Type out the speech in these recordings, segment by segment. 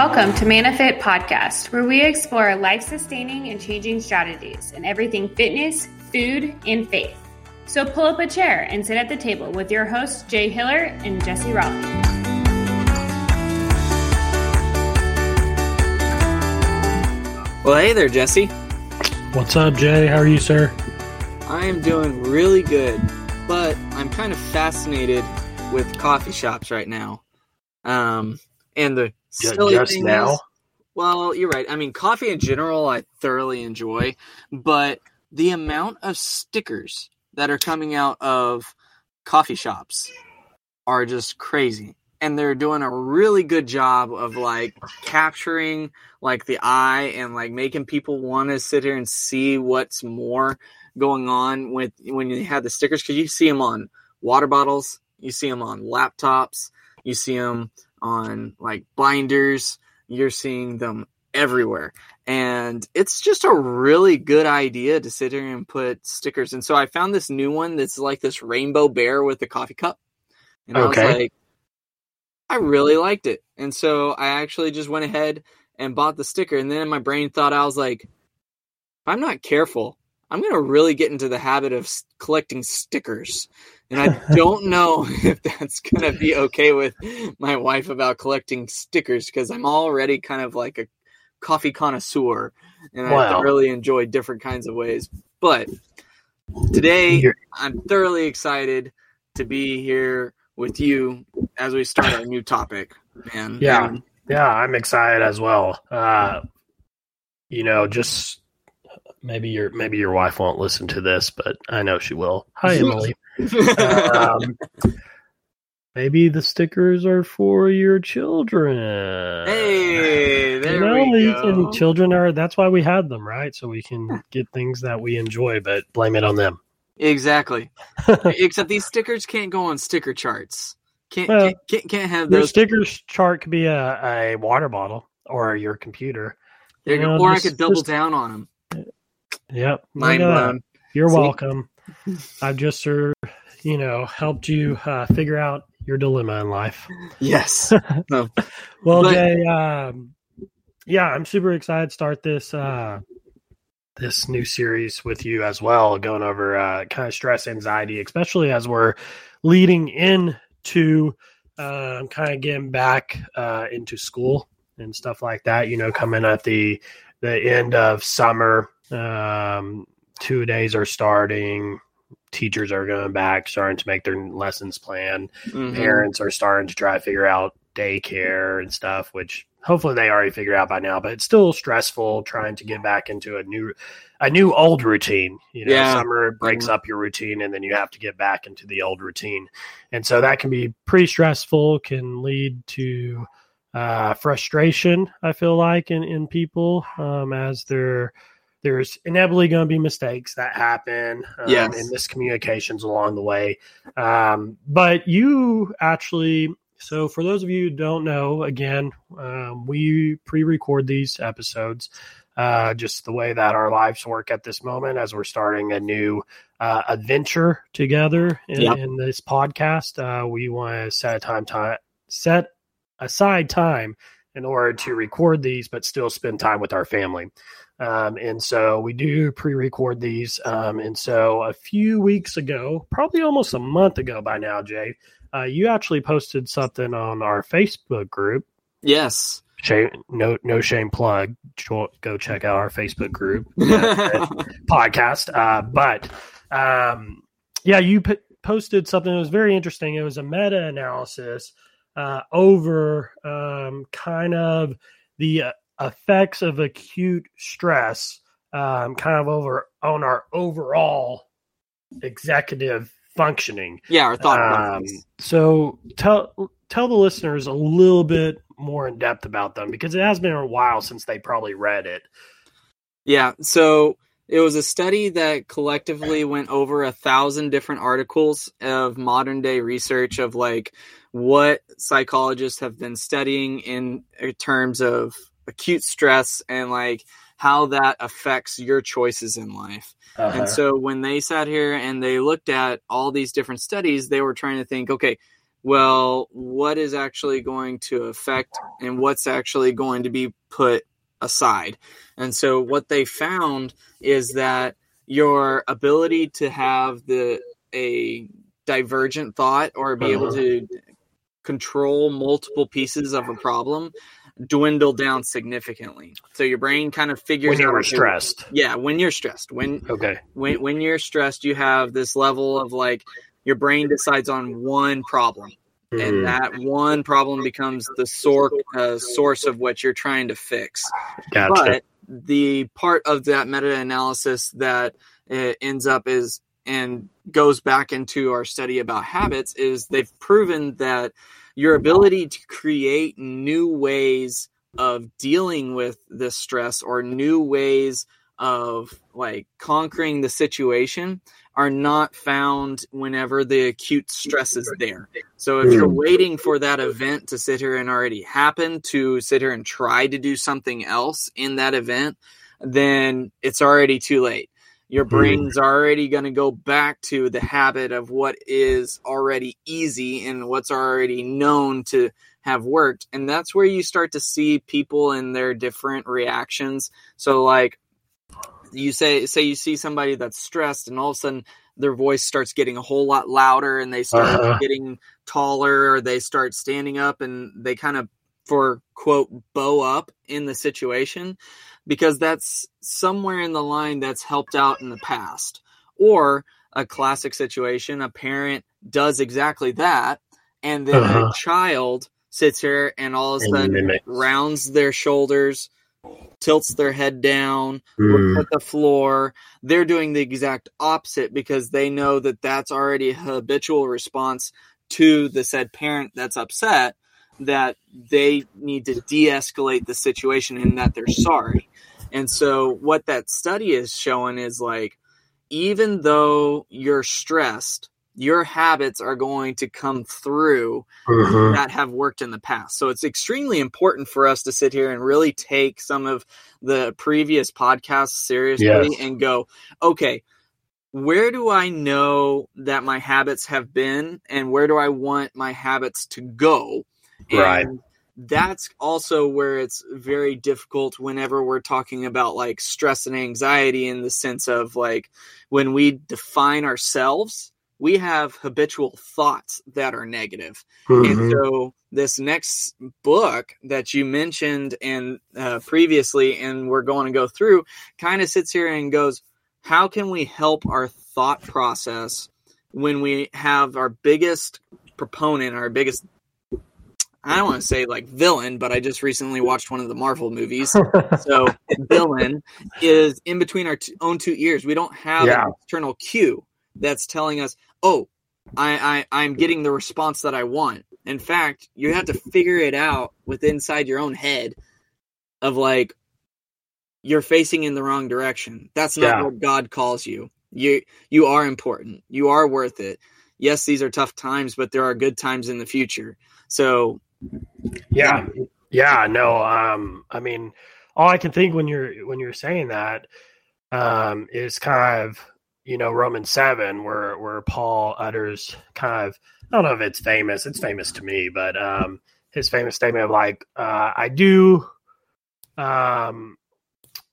Welcome to Manifit Podcast, where we explore life sustaining and changing strategies in everything fitness, food, and faith. So pull up a chair and sit at the table with your hosts, Jay Hiller and Jesse Raleigh. Well, hey there, Jesse. What's up, Jay? How are you, sir? I am doing really good, but I'm kind of fascinated with coffee shops right now. Um, and the silly just now? well, you're right. I mean, coffee in general, I thoroughly enjoy, but the amount of stickers that are coming out of coffee shops are just crazy. And they're doing a really good job of like capturing like the eye and like making people want to sit here and see what's more going on with when you have the stickers because you see them on water bottles, you see them on laptops, you see them on like binders, you're seeing them everywhere. And it's just a really good idea to sit here and put stickers. And so I found this new one that's like this rainbow bear with a coffee cup. And I was like, I really liked it. And so I actually just went ahead and bought the sticker. And then my brain thought, I was like, if I'm not careful, I'm going to really get into the habit of s- collecting stickers. And I don't know if that's going to be okay with my wife about collecting stickers because I'm already kind of like a coffee connoisseur and I really enjoy different kinds of ways. But today, I'm thoroughly excited to be here with you as we start our new topic, man. Yeah. And Yeah, I'm excited as well. Uh, you know, just maybe your maybe your wife won't listen to this, but I know she will. Hi, Emily. um, maybe the stickers are for your children. hey, there you know, we go. can- children are. That's why we had them, right? So we can get things that we enjoy, but blame it on them. Exactly. Except these stickers can't go on sticker charts. Can't Well, can't, can't, can't have Your those. stickers chart could be a, a water bottle or your computer. There you you go. know, or I could double just- down on them. Yep. Mind at that. blown. You're See? welcome. I've just, uh, you know, helped you uh, figure out your dilemma in life. Yes. No. Well, But- Jay, um, yeah, I'm super excited to start this uh, this new series with you as well, going over uh, kind of stress, anxiety, especially as we're leading into uh, kind of getting back uh, into school and stuff like that. You know, coming at the the end of summer, um, two days are starting. Teachers are going back, starting to make their lessons plan Mhm. parents are starting to try to figure out daycare and stuff, which hopefully they already figured out by now. But it's still stressful trying to get back into a new, a new old routine. You know, Yeah. summer breaks Mhm. up your routine, and then you have to get back into the old routine, and so that can be pretty stressful. Can lead to uh, frustration. I feel like in in people um, as they're there's inevitably going to be mistakes that happen um, Yes. and miscommunications along the way um, but you actually so for those of you who don't know again um, we pre-record these episodes uh, just the way that our lives work at this moment as we're starting a new uh, adventure together in, Yep. in this podcast uh, we want to set a time time set aside time in order to record these but still spend time with our family um, and so we do pre-record these. Um, and so a few weeks ago, probably almost a month ago by now, Jay, uh, you actually posted something on our Facebook group. Yes. Shame, no, no shame plug. Go check out our Facebook group uh, podcast. Uh, but um, yeah, you p- posted something that was very interesting. It was a meta analysis uh, over um, kind of the uh, effects of acute stress, um, kind of over on our overall executive functioning. yeah, our thought Um, process. so tell tell the listeners a little bit more in depth about them because it has been a while since they probably read it. Yeah. So it was a study that collectively went over a thousand different articles of modern day research of like what psychologists have been studying in terms of acute stress and like how that affects your choices in life. Uh-huh. And so when they sat here and they looked at all these different studies, they were trying to think, okay, well, what is actually going to affect and what's actually going to be put aside? And so what they found is that your ability to have the a divergent thought or be able to control multiple pieces of a problem dwindle down significantly. So your brain kind of figures when you out were okay, stressed. Yeah, when you're stressed. When Okay. when when you're stressed, you have this level of like your brain decides on one problem, Mhm. and that one problem becomes the sor- uh, source of what you're trying to fix. Gotcha. But the part of that meta analysis that uh, ends up is and goes back into our study about habits is they've proven that your ability to create new ways of dealing with this stress or new ways of like conquering the situation are not found whenever the acute stress is there. So if you're hmm. waiting for that event to sit here and already happen to sit here and try to do something else in that event, then it's already too late. Your Hmm. brain's already going to go back to the habit of what is already easy and what's already known to have worked. And that's where you start to see people and their different reactions. So, like, you say say you see somebody that's stressed and all of a sudden their voice starts getting a whole lot louder and they start Uh-huh. getting taller or they start standing up and they kind of for quote bow up in the situation because that's somewhere in the line that's helped out in the past or a classic situation a parent does exactly that and then Uh-huh. a child sits here and all of a sudden rounds their shoulders tilts their head down Mm. looks at the floor. They're doing the exact opposite because they know that that's already a habitual response to the said parent that's upset that they need to de-escalate the situation and that they're sorry. And so what that study is showing is like even though you're stressed, your habits are going to come through Mhm. that have worked in the past. So it's extremely important for us to sit here and really take some of the previous podcasts seriously Yes. and go, okay, where do I know that my habits have been and where do I want my habits to go? And Right. That's also where it's very difficult whenever we're talking about like stress and anxiety in the sense of like when we define ourselves, we have habitual thoughts that are negative. And Mhm. so this next book that you mentioned and uh, previously, and we're going to go through, kind of sits here and goes, how can we help our thought process when we have our biggest proponent, our biggest I don't want to say like villain, but I just recently watched one of the Marvel movies. So villain is in between our t- own two ears. We don't have Yeah. an external cue that's telling us, "Oh, I, I I'm getting the response that I want." In fact, you have to figure it out with inside your own head of like you're facing in the wrong direction. That's not Yeah. what God calls you. You you are important. You are worth it. Yes, these are tough times, but there are good times in the future. So yeah. Yeah no um i mean all i can think when you're when you're saying that um is kind of you know romans 7 where where paul utters kind of i don't know if it's famous it's famous to me but um his famous statement of like uh i do um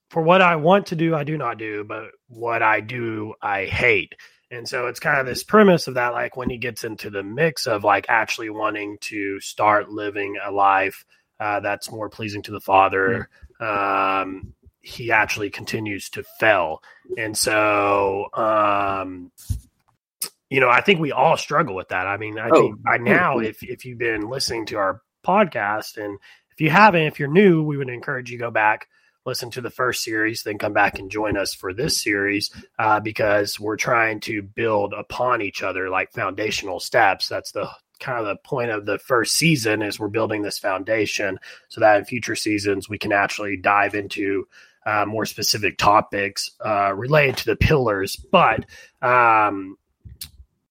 for what i want to do i do not do but what i do i hate and so it's kind of this premise of that, like when he gets into the mix of like actually wanting to start living a life uh, that's more pleasing to the Father, um, he actually continues to fail. And so, um, you know, I think we all struggle with that. I mean, I Oh. think by now, if if you've been listening to our podcast, and if you haven't, if you're new, we would encourage you go back listen to the first series, then come back and join us for this series uh, because we're trying to build upon each other like foundational steps. That's the kind of the point of the first season is we're building this foundation so that in future seasons we can actually dive into uh, more specific topics uh, related to the pillars. But um,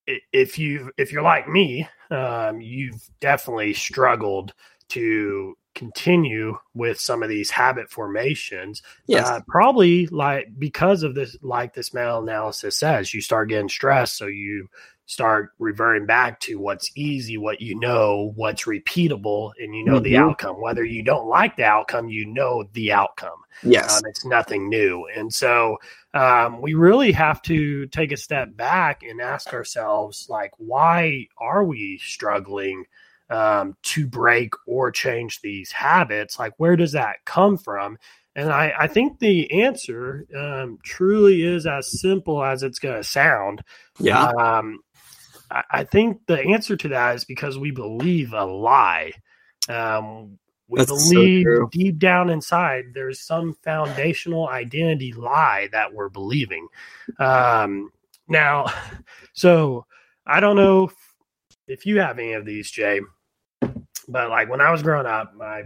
if you if you're like me, um, you've definitely struggled to continue with some of these habit formations. Yes. Uh, probably like because of this, like this meta analysis says, you start getting stressed. So you start reverting back to what's easy, what you know, what's repeatable, and you know the Mhm. outcome. Whether you don't like the outcome, you know the outcome. Yes. Um, it's nothing new. And so um, we really have to take a step back and ask ourselves, like, why are we struggling um, to break or change these habits? Like, where does that come from? And I, I think the answer um, truly is as simple as it's going to sound. yeah. Um, I, I think the answer to that is because we believe a lie. Um, we That's believe true. deep down inside there's some foundational identity lie that we're believing. Um, now, so I don't know if, if you have any of these, Jay, but like when I was growing up, my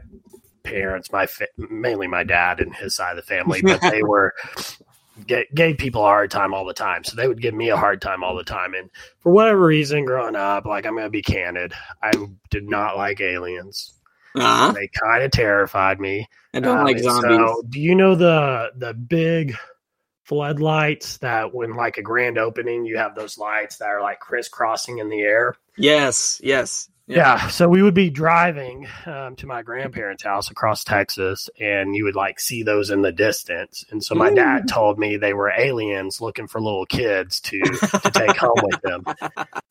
parents, my fa- mainly my dad and his side of the family, but they were ga- gave people a hard time all the time. So they would give me a hard time all the time. And for whatever reason, growing up, like I'm going to be candid, I did not like aliens. Uh-huh. They kind of terrified me. I don't Um, like zombies. So, do you know the the big floodlights that when like a grand opening, you have those lights that are like crisscrossing in the air? yes. Yes. Yeah. So we would be driving um, to my grandparents' house across Texas, and you would like see those in the distance. And so my dad told me they were aliens looking for little kids to to take home with them.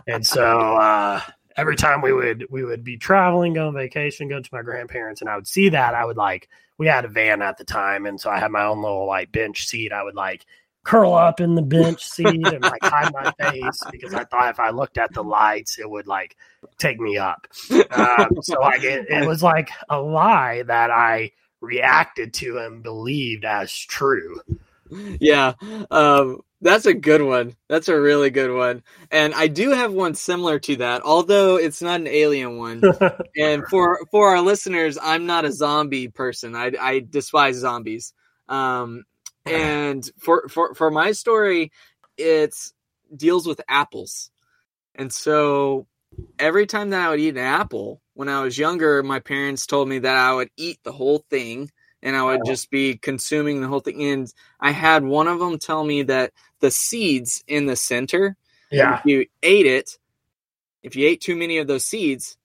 And so uh, every time we would we would be traveling, go on vacation, go to my grandparents, and I would see that, I would like we had a van at the time, and so I had my own little like bench seat. I would like curl up in the bench seat and like hide my face because I thought if I looked at the lights, it would like take me up. Um, so like it, it was like a lie that I reacted to and believed as true. yeah um that's a good one. That's a really good one. And i do have one similar to that although it's not an alien one. And for for our listeners i'm not a zombie person. I i despise zombies. Um and for for for my story it's deals with apples and so every time that i would eat an apple when i was younger my parents told me that i would eat the whole thing and i would Oh. just be consuming the whole thing and i had one of them tell me that the seeds in the center yeah. if you ate it if you ate too many of those seeds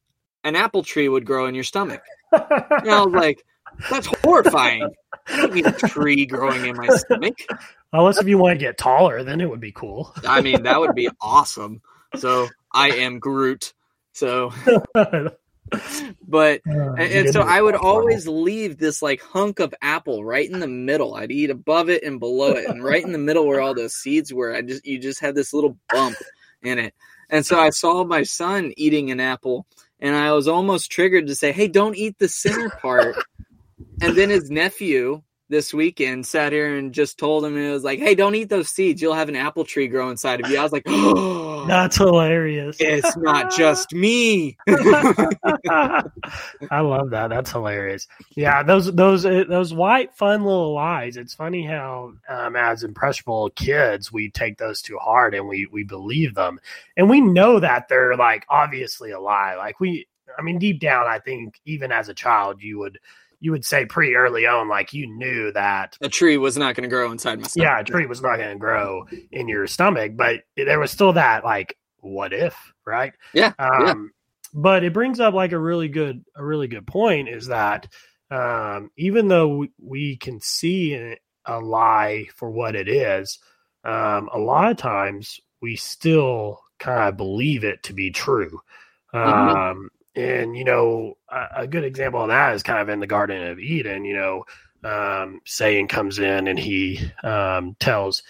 an apple tree would grow in your stomach and i was like that's horrifying I don't need a tree growing in my stomach. Unless if you want to get taller, then it would be cool. I mean, that would be awesome. So I am Groot. So, but uh, and, and so I would always leave this like hunk of apple right in the middle. I'd eat above it and below it, and right in the middle where all those seeds were. I just you just had this little bump in it. And so I saw my son eating an apple, and I was almost triggered to say, "Hey, don't eat the center part." And then his nephew this weekend sat here and just told him it was like, "Hey, don't eat those seeds. You'll have an apple tree grow inside of you." I was like, "Oh, That's hilarious. it's not just me." I love that. That's hilarious. Yeah, those those uh, those white fun little lies. It's funny how um, as impressionable kids we take those too hard and we we believe them, and we know that they're like obviously a lie. Like we, I mean, deep down, I think even as a child, you would you would say pretty early on, like you knew that a tree was not going to grow inside my stomach. yeah, a tree was not going to grow in your stomach, but there was still that like, what if, right? Yeah, Um, yeah. But it brings up like a really good, a really good point is that um, even though we, we can see a, lie for what it is, um, a lot of times we still kind of believe it to be true. Mhm. And you know, a, a good example of that is kind of in the Garden of Eden. You know, um, Satan comes in and he um, tells,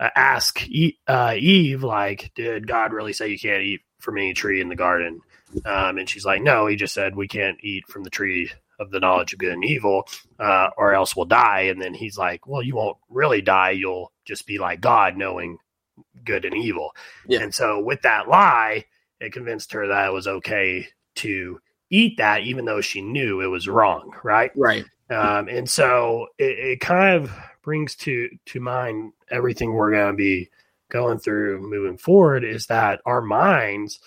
uh, ask e- uh, Eve, like, did God really say you can't eat from any tree in the garden? Um, and she's like, no, he just said we can't eat from the tree of the knowledge of good and evil, uh, or else we'll die. And then he's like, well, you won't really die. You'll just be like God, knowing good and evil. Yeah. And so with that lie, it convinced her that it was okay to eat that, even though she knew it was wrong. Right Right. um, and so it, it kind of brings to to mind everything we're going to be going through moving forward is that our minds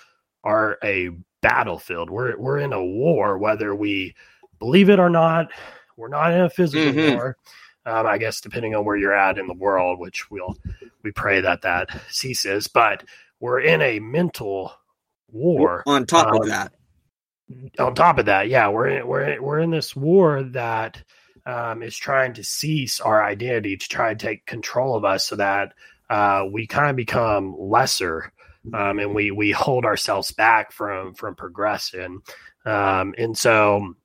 are a battlefield we're we're in a war whether we believe it or not, we're not in a physical Mhm. war. Um, I guess depending on where you're at in the world, which we'll we pray that that ceases, but we're in a mental war. On top Um, of that, On top of that, yeah, we're in, we're in, we're in this war that um, is trying to cease our identity to try and take control of us, so that uh, we kind of become lesser, um, and we we hold ourselves back from from progressing, um, and so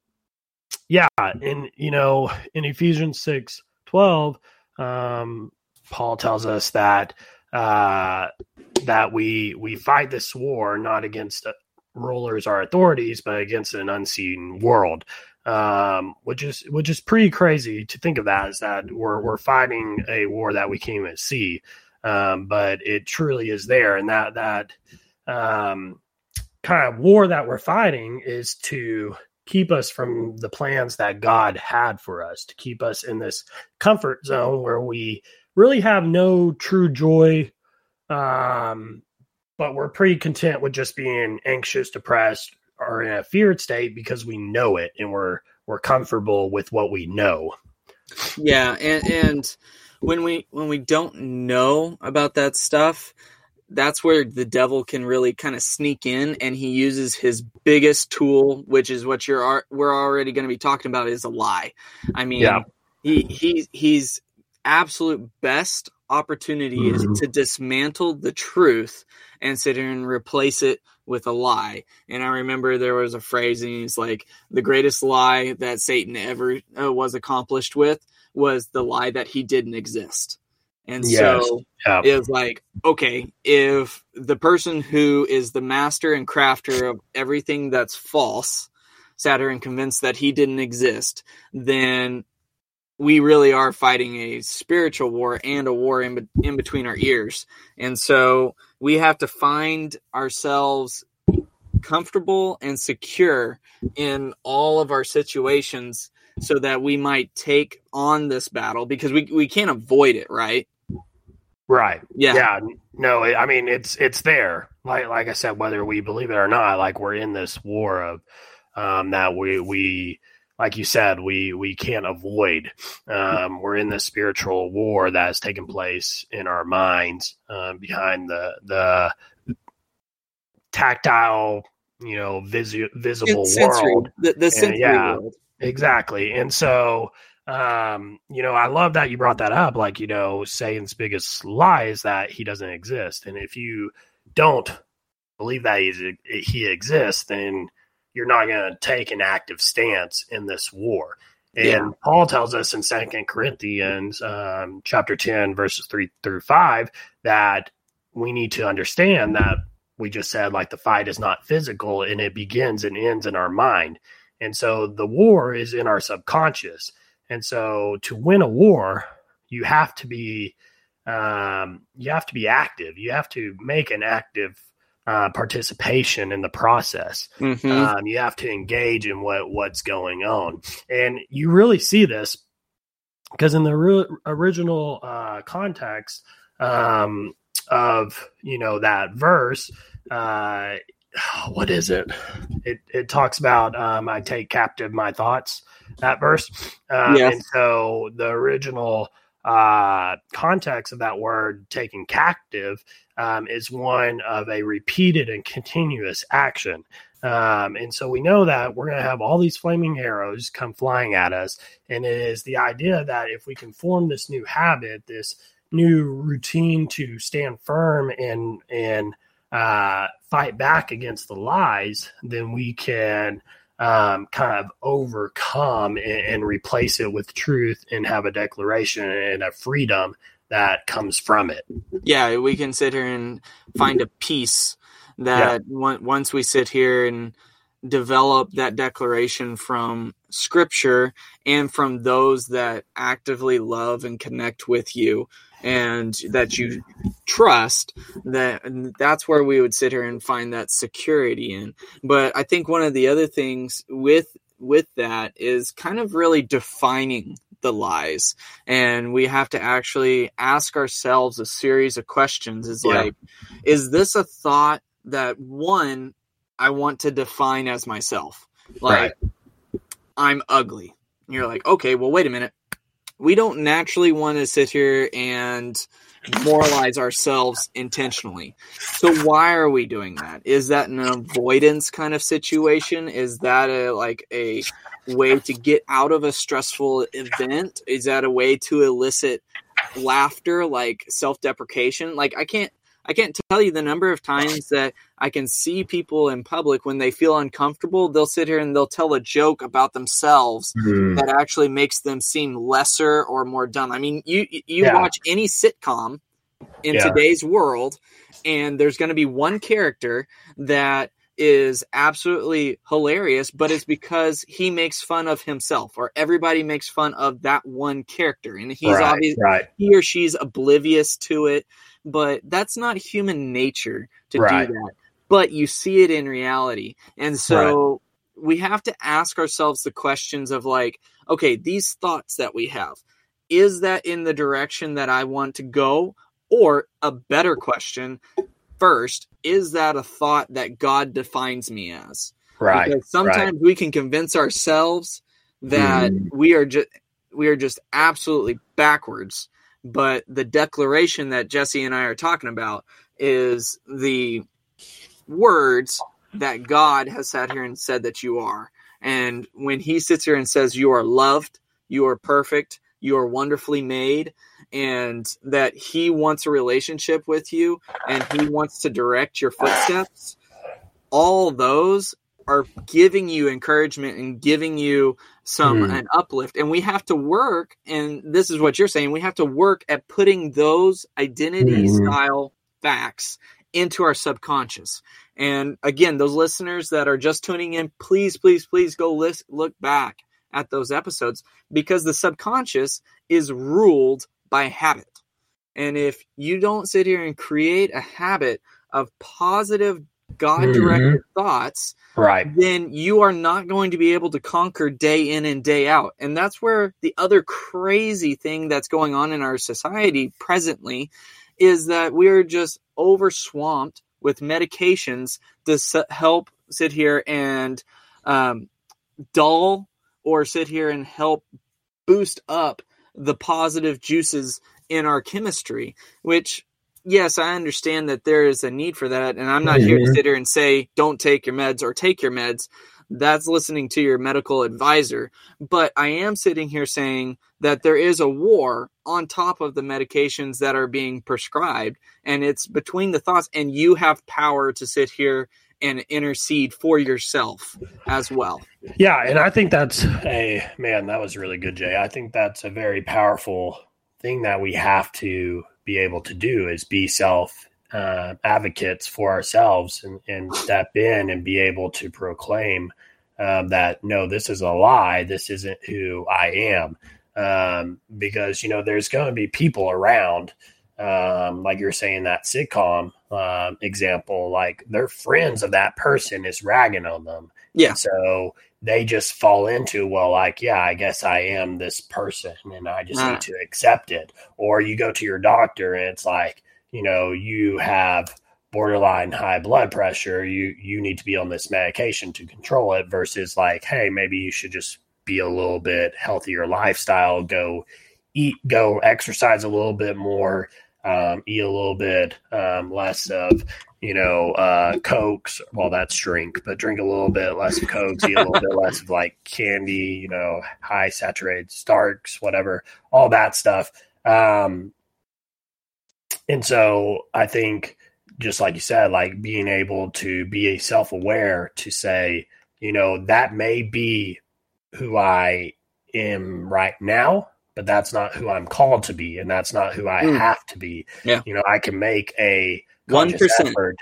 yeah, and you know, in Ephesians six twelve, um, Paul tells us that uh, that we we fight this war not against rulers are authorities, but against an unseen world. Um, which is which is pretty crazy to think of that is that we're we're fighting a war that we can't even see, um, but it truly is there, and that that um, kind of war that we're fighting is to keep us from the plans that God had for us, to keep us in this comfort zone where we really have no true joy, um, but we're pretty content with just being anxious, depressed, or in a feared state because we know it and we're we're comfortable with what we know. yeah, and and when we when we don't know about that stuff, that's where the devil can really kind of sneak in, and he uses his biggest tool, which is what you're we're already going to be talking about, is a lie. I mean, Yeah. he he he's absolute best opportunity is Mhm. to dismantle the truth and sit here and replace it with a lie. And I remember there was a phrase, and he's like, the greatest lie that Satan ever uh, was accomplished with was the lie that he didn't exist. And Yes. so Yeah. it was like, okay, if the person who is the master and crafter of everything that's false sat here and convinced that he didn't exist, then we really are fighting a spiritual war and a war in, be- in between our ears. And so we have to find ourselves comfortable and secure in all of our situations so that we might take on this battle because we, we can't avoid it, right? Right. Yeah. yeah no i mean it's it's there like like i said whether we believe it or not like we're in this war of um that we we like you said we we can't avoid um we're in this spiritual war that has taken place in our minds um behind the the tactile you know visi- visible It's world the, the sensory yeah. world. Exactly. And so, um, you know, I love that you brought that up. Like, you know, Satan's biggest lie is that he doesn't exist. And if you don't believe that he's, he exists, then you're not going to take an active stance in this war. And Yeah. Paul tells us in Second Corinthians, um, chapter 10, verses 3 through 5, that we need to understand that we just said, like, the fight is not physical and it begins and ends in our mind. And so the war is in our subconscious. And so to win a war, you have to be um, you have to be active. You have to make an active uh, participation in the process. Mhm. Um, you have to engage in what what's going on, and you really see this because in the re- original uh, context um, of you know that verse, uh, what is it? It it talks about um, I take captive my thoughts. That verse, um, Yes. and so the original uh, context of that word taking captive um, is one of a repeated and continuous action. Um, and so we know that we're going to have all these flaming arrows come flying at us. And it is the idea that if we can form this new habit, this new routine to stand firm and, and, uh, fight back against the lies, then we can um, kind of overcome and, and replace it with truth and have a declaration and a freedom that comes from it. yeah, we can sit here and find a peace that on- once we sit here and develop that declaration from scripture and from those that actively love and connect with you and that you trust that that's where we would sit here and find that security in but i think one of the other things with with that is kind of really defining the lies and we have to actually ask ourselves a series of questions is Yeah. like is this a thought that one i want to define as myself like I'm ugly. And you're like, okay, well, wait a minute. We don't naturally want to sit here and moralize ourselves intentionally. So why are we doing that? Is that an avoidance kind of situation? Is that a like a way to get out of a stressful event? Is that a way to elicit laughter like self-deprecation? Like I can't I can't tell you the number of times that I can see people in public when they feel uncomfortable, they'll sit here and they'll tell a joke about themselves mm. that actually makes them seem lesser or more dumb. I mean, you you yeah. watch any sitcom in yeah. today's world and there's going to be one character that is absolutely hilarious, but it's because he makes fun of himself, or everybody makes fun of that one character, and he's right, obviously right. he or she's oblivious to it. But that's not human nature to right. do that. But you see it in reality, and so we have to ask ourselves the questions of like, okay, these thoughts that we have, is that in the direction that I want to go? Or a better question, first, is that a thought that God defines me as? Right. Because sometimes right. we can convince ourselves that mm. we are just we are just absolutely backwards. But the declaration that Jesse and I are talking about is the words that God has sat here and said that you are. And when he sits here and says you are loved, you are perfect, you are wonderfully made, and that he wants a relationship with you and he wants to direct your footsteps, all those are giving you encouragement and giving you some mm. an uplift and we have to work and this is what you're saying we have to work at putting those identity mm. style facts into our subconscious and again those listeners that are just tuning in please please please go list, look back at those episodes because the subconscious is ruled by habit. And if you don't sit here and create a habit of positive God directed mm-hmm. thoughts, right, then you are not going to be able to conquer day in and day out. And that's where the other crazy thing that's going on in our society presently is that we are just over swamped with medications to help sit here and um, dull or sit here and help boost up the positive juices in our chemistry, which yes, I understand that there is a need for that. And I'm not mm-hmm. here to mm-hmm. sit here and say, don't take your meds or take your meds. That's listening to your medical advisor. But I am sitting here saying that there is a war on top of the medications that are being prescribed. And it's between the thoughts, and you have power to sit here and intercede for yourself as well. Yeah, and I think that's a man, that was really good, Jay. I think that's a very powerful thing that we have to be able to do is be self uh, advocates for ourselves and, and step in and be able to proclaim um, that no, this is a lie. This isn't who I am. Um, because you know there's going to be people around um, like you're saying that sitcom um, example, like they're friends of that person is ragging on them. Yeah. So they just fall into, well, like, yeah, I guess I am this person and I just need to accept it. Or you go to your doctor and it's like, you know, you have borderline high blood pressure. You you need to be on this medication to control it versus like, hey, maybe you should just be a little bit healthier lifestyle, go eat, go exercise a little bit more, um, eat a little bit um, less of you know uh, cokes. Well that's drink but drink a little bit less of cokes eat a little bit less of like candy you know high saturated starks whatever all that stuff. Um, and so i think just like you said like being able to be self-aware to say you know that may be who i am right now but that's not who I'm called to be, and that's not who I mm. have to be. Yeah. You know, I can make a conscious effort,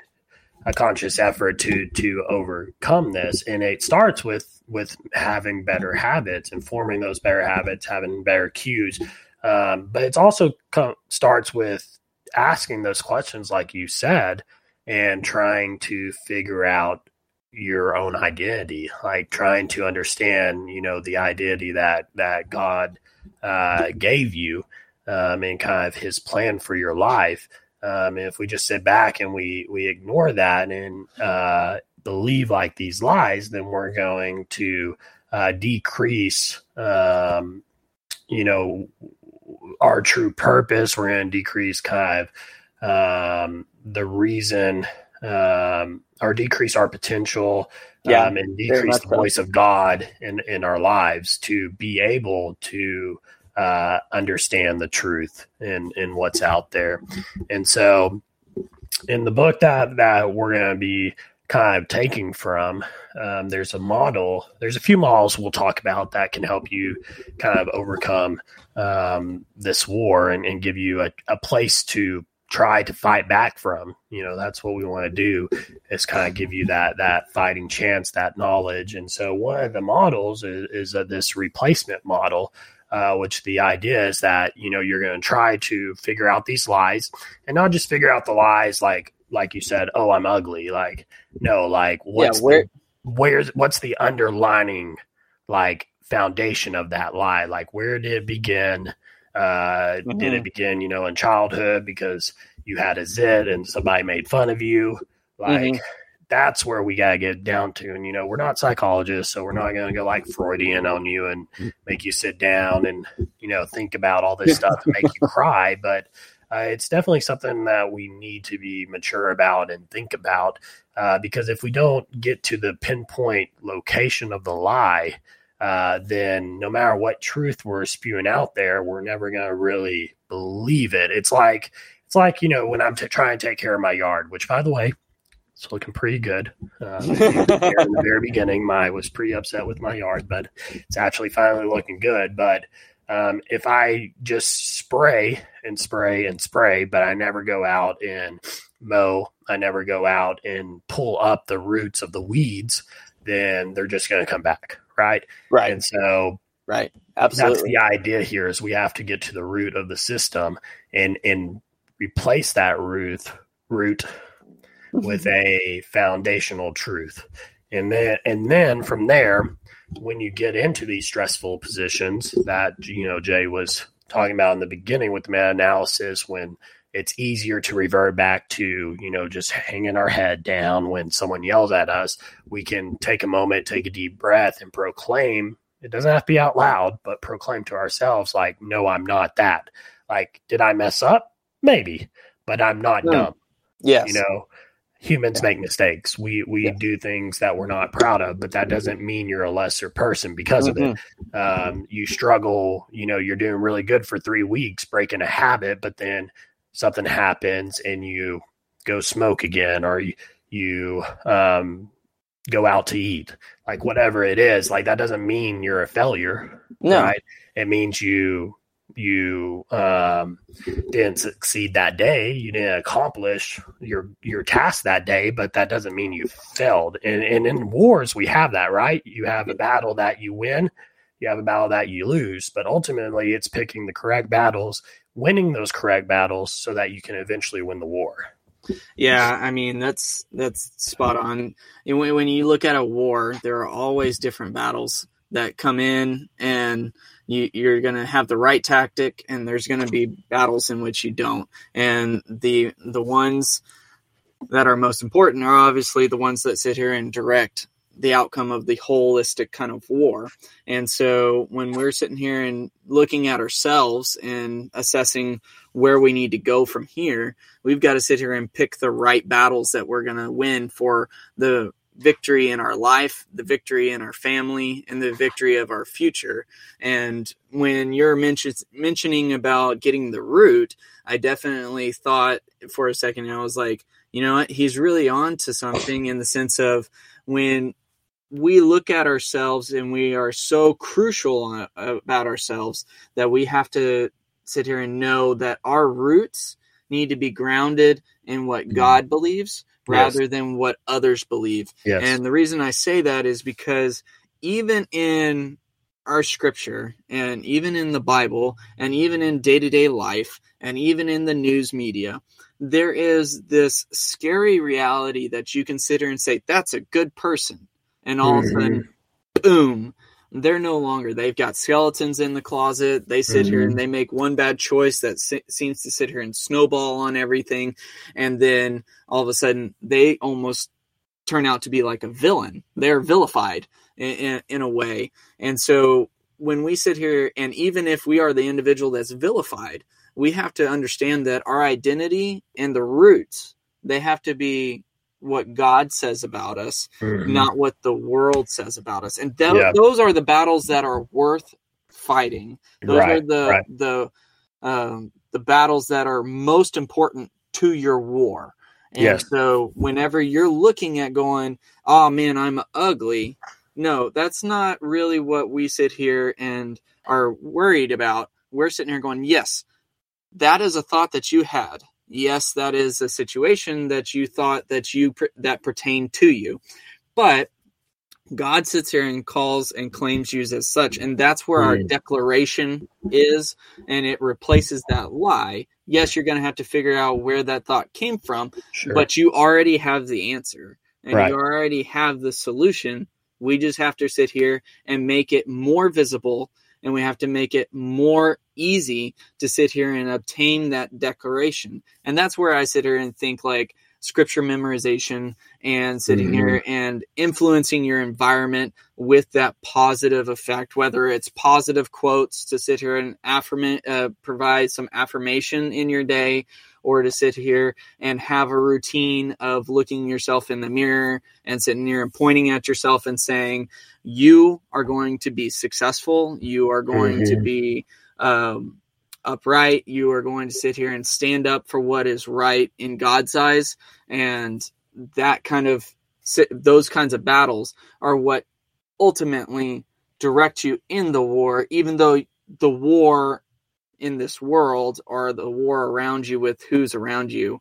a conscious effort to to overcome this, and it starts with with having better habits and forming those better habits, having better cues. Um, but it also co- starts with asking those questions, like you said, and trying to figure out your own identity, like trying to understand, you know, the identity that that God uh, gave you um, and kind of his plan for your life. Um, if we just sit back and we we ignore that and uh, believe like these lies, then we're going to uh, decrease, um, you know, our true purpose. We're going to decrease kind of um, the reason um, or decrease our potential Yeah, um, and decrease the so. voice of God in, in our lives to be able to uh, understand the truth and, and what's out there. And so in the book that, that we're going to be kind of taking from, um, there's a model, there's a few models we'll talk about that can help you kind of overcome um, this war and, and give you a, a place to try to fight back from. You know, that's what we want to do is kind of give you that that fighting chance, that knowledge. And so one of the models is, is uh, this replacement model. Uh, which the idea is that you know you're going to try to figure out these lies and not just figure out the lies like like you said oh i'm ugly like no like what's yeah, where the, where's what's the underlining like foundation of that lie like where did it begin uh did Mhm. it begin you know in childhood because you had a zit and somebody made fun of you. Like Mhm. that's where we got to get down to. And you know we're not psychologists so we're not going to go like freudian on you and make you sit down and you know think about all this stuff and make you cry. But uh, it's definitely something that we need to be mature about and think about uh, because if we don't get to the pinpoint location of the lie, uh, then no matter what truth we're spewing out there, we're never going to really believe it. It's like it's like you know when I'm t- trying to take care of my yard, which by the way, it's looking pretty good. Uh, in the very beginning, I was pretty upset with my yard, but it's actually finally looking good. But um, if I just spray and spray and spray, but I never go out and mow, I never go out and pull up the roots of the weeds, then they're just going to come back, right? right, And so right, absolutely. that's the idea here is we have to get to the root of the system and and replace that root root with a foundational truth. And then and then from there, when you get into these stressful positions that you know Jay was talking about in the beginning with the meta analysis, when it's easier to revert back to you know just hanging our head down when someone yells at us, we can take a moment, take a deep breath, and proclaim. It doesn't have to be out loud, but proclaim to ourselves like, "No, I'm not that." Like, did I mess up? Maybe, but I'm not Hmm. dumb yes, you know humans make mistakes we we Yeah. do things that we're not proud of but that doesn't mean you're a lesser person because of it Mhm. um, you struggle you know you're doing really good for three weeks breaking a habit but then something happens and you go smoke again or you, you um, go out to eat like whatever it is like that doesn't mean you're a failure no, right? It means you you um, didn't succeed that day you didn't accomplish your your task that day but that doesn't mean you failed. And, and in wars we have that right? You have a battle that you win you have a battle that you lose but ultimately it's picking the correct battles winning those correct battles so that you can eventually win the war Yeah, I mean that's that's spot on. And when, when you look at a war, there are always different battles that come in, and you, you're going to have the right tactic, and there's going to be battles in which you don't. And the the ones that are most important are obviously the ones that sit here and direct the outcome of the holistic kind of war. And so when we're sitting here and looking at ourselves and assessing where we need to go from here, we've got to sit here and pick the right battles that we're going to win for the victory in our life, the victory in our family, and the victory of our future. And when you're mention- mentioning about getting the root, I definitely thought for a second, I was like, you know what? He's really on to something in the sense of when we look at ourselves and we are so crucial on, uh, about ourselves that we have to sit here and know that our roots need to be grounded in what mm-hmm. God believes rather than what others believe. yes And the reason I say that is because even in our scripture and even in the Bible and even in day to day life and even in the news media, there is this scary reality that you consider and say, that's a good person. And all of a sudden, mm-hmm. boom, they're no longer. They've got skeletons in the closet. They sit here and mm-hmm. they make one bad choice that se- seems to sit here and snowball on everything. And then all of a sudden, they almost turn out to be like a villain. They're vilified. in, in, in a way. And so when we sit here, and even if we are the individual that's vilified, we have to understand that our identity and the roots they have to be what God says about us, mm-hmm. not what the world says about us. And th- yeah. those are the battles that are worth fighting. Those right, are the right. the um, the battles that are most important to your war. And yes. so whenever you're looking at going, oh man, I'm ugly. No, that's not really what we sit here and are worried about. We're sitting here going, yes, that is a thought that you had. Yes, that is a situation that you thought that you that pertained to you. But God sits here and calls and claims you as such, and that's where our declaration is, and it replaces that lie. Yes, you're going to have to figure out where that thought came from, sure. but you already have the answer, and right. you already have the solution. We just have to sit here and make it more visible, and we have to make it more easy to sit here and obtain that declaration. And that's where I sit here and think like scripture memorization and sitting mm-hmm. here and influencing your environment with that positive effect, whether it's positive quotes to sit here and affirm, uh, provide some affirmation in your day, or to sit here and have a routine of looking yourself in the mirror and sitting here and pointing at yourself and saying, you are going to be successful. You are going mm-hmm. to be, um, upright. You are going to sit here and stand up for what is right in God's eyes. And that kind of, those kinds of battles are what ultimately direct you in the war, even though the war in this world or the war around you with who's around you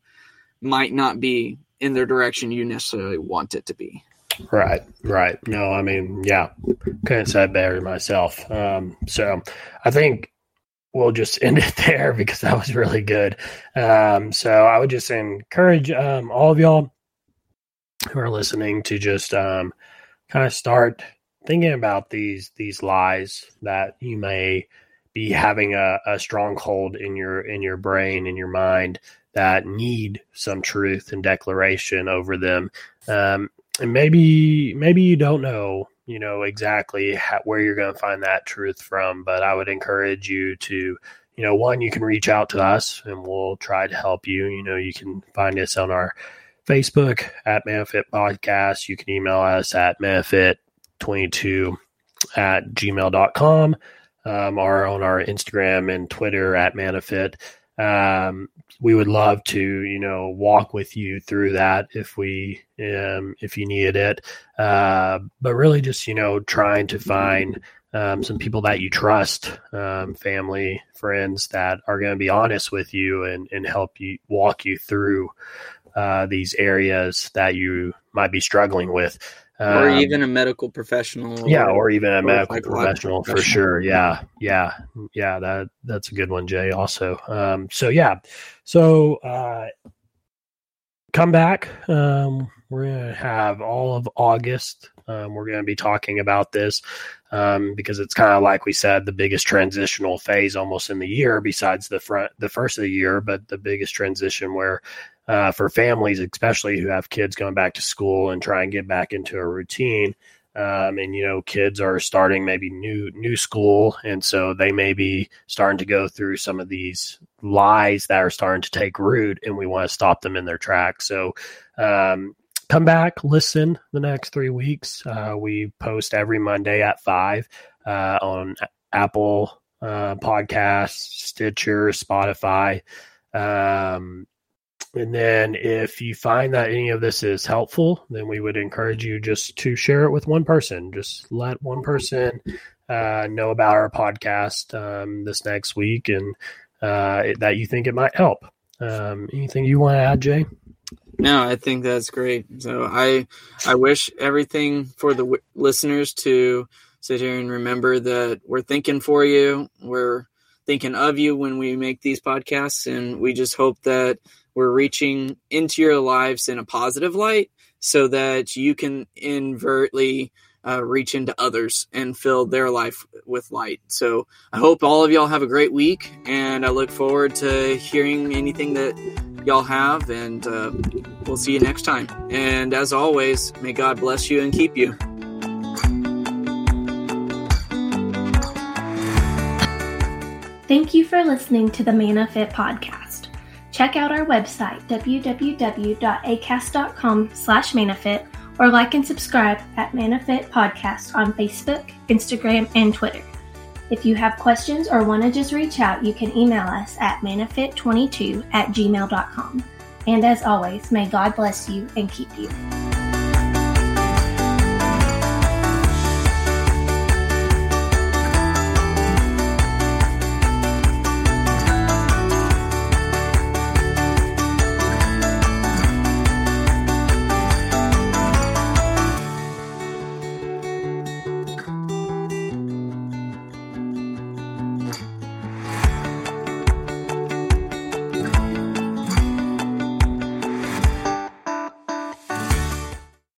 might not be in the direction you necessarily want it to be. Right, right. No, I mean, yeah, couldn't say better myself. Um, so I think we'll just end it there because that was really good. Um, so I would just encourage um, all of y'all who are listening to just um, kind of start thinking about these these lies that you may be having a, a stronghold in your in your brain in your mind that need some truth and declaration over them. Um, and maybe maybe you don't know you know exactly how, where you're going to find that truth from but i would encourage you to you know one you can reach out to us and we'll try to help you. You know you can find us on our facebook at manafit podcast. You can email us at manafit22 at gmail.com um, or on our instagram and twitter at manafit. Um, we would love to you know walk with you through that if we um, if you needed it. Uh, but really just you know trying to find um, some people that you trust um, family friends that are going to be honest with you and, and help you walk you through uh, these areas that you might be struggling with or um, even a medical professional. Yeah, or, or even a or medical professional, for sure. Yeah, yeah, yeah. That that's a good one, Jay. Also, um, so yeah, so uh, come back. Um, we're gonna have all of August. Um, we're gonna be talking about this um, because it's kind of like we said, the biggest transitional phase almost in the year, besides the front, the first of the year, but the biggest transition where uh, for families, especially who have kids going back to school and try and get back into a routine. Um, and you know, kids are starting maybe new new school, and so they may be starting to go through some of these lies that are starting to take root, and we want to stop them in their tracks. So, um, come back, listen the next three weeks. Uh, we post every Monday at five uh, on Apple uh, Podcasts, Stitcher, Spotify. Um, and then if you find that any of this is helpful, then we would encourage you just to share it with one person. Just let one person uh, know about our podcast um, this next week and uh, that you think it might help. Um, anything you want to add, Jay? No, I think that's great. So I I wish everything for the w- listeners to sit here and remember that we're thinking for you. We're thinking of you when we make these podcasts, and we just hope that we're reaching into your lives in a positive light so that you can invertly uh, reach into others and fill their life with light. So I hope all of y'all have a great week, and I look forward to hearing anything that y'all have, and uh, we'll see you next time. And as always, may God bless you and keep you. Thank you for listening to the Mana Fit podcast. Check out our website, www.acast.com slash manafit, or like and subscribe at ManaFit Podcast on Facebook, Instagram, and Twitter. If you have questions or want to just reach out, you can email us at manafit22 at gmail.com. And as always, may God bless you and keep you.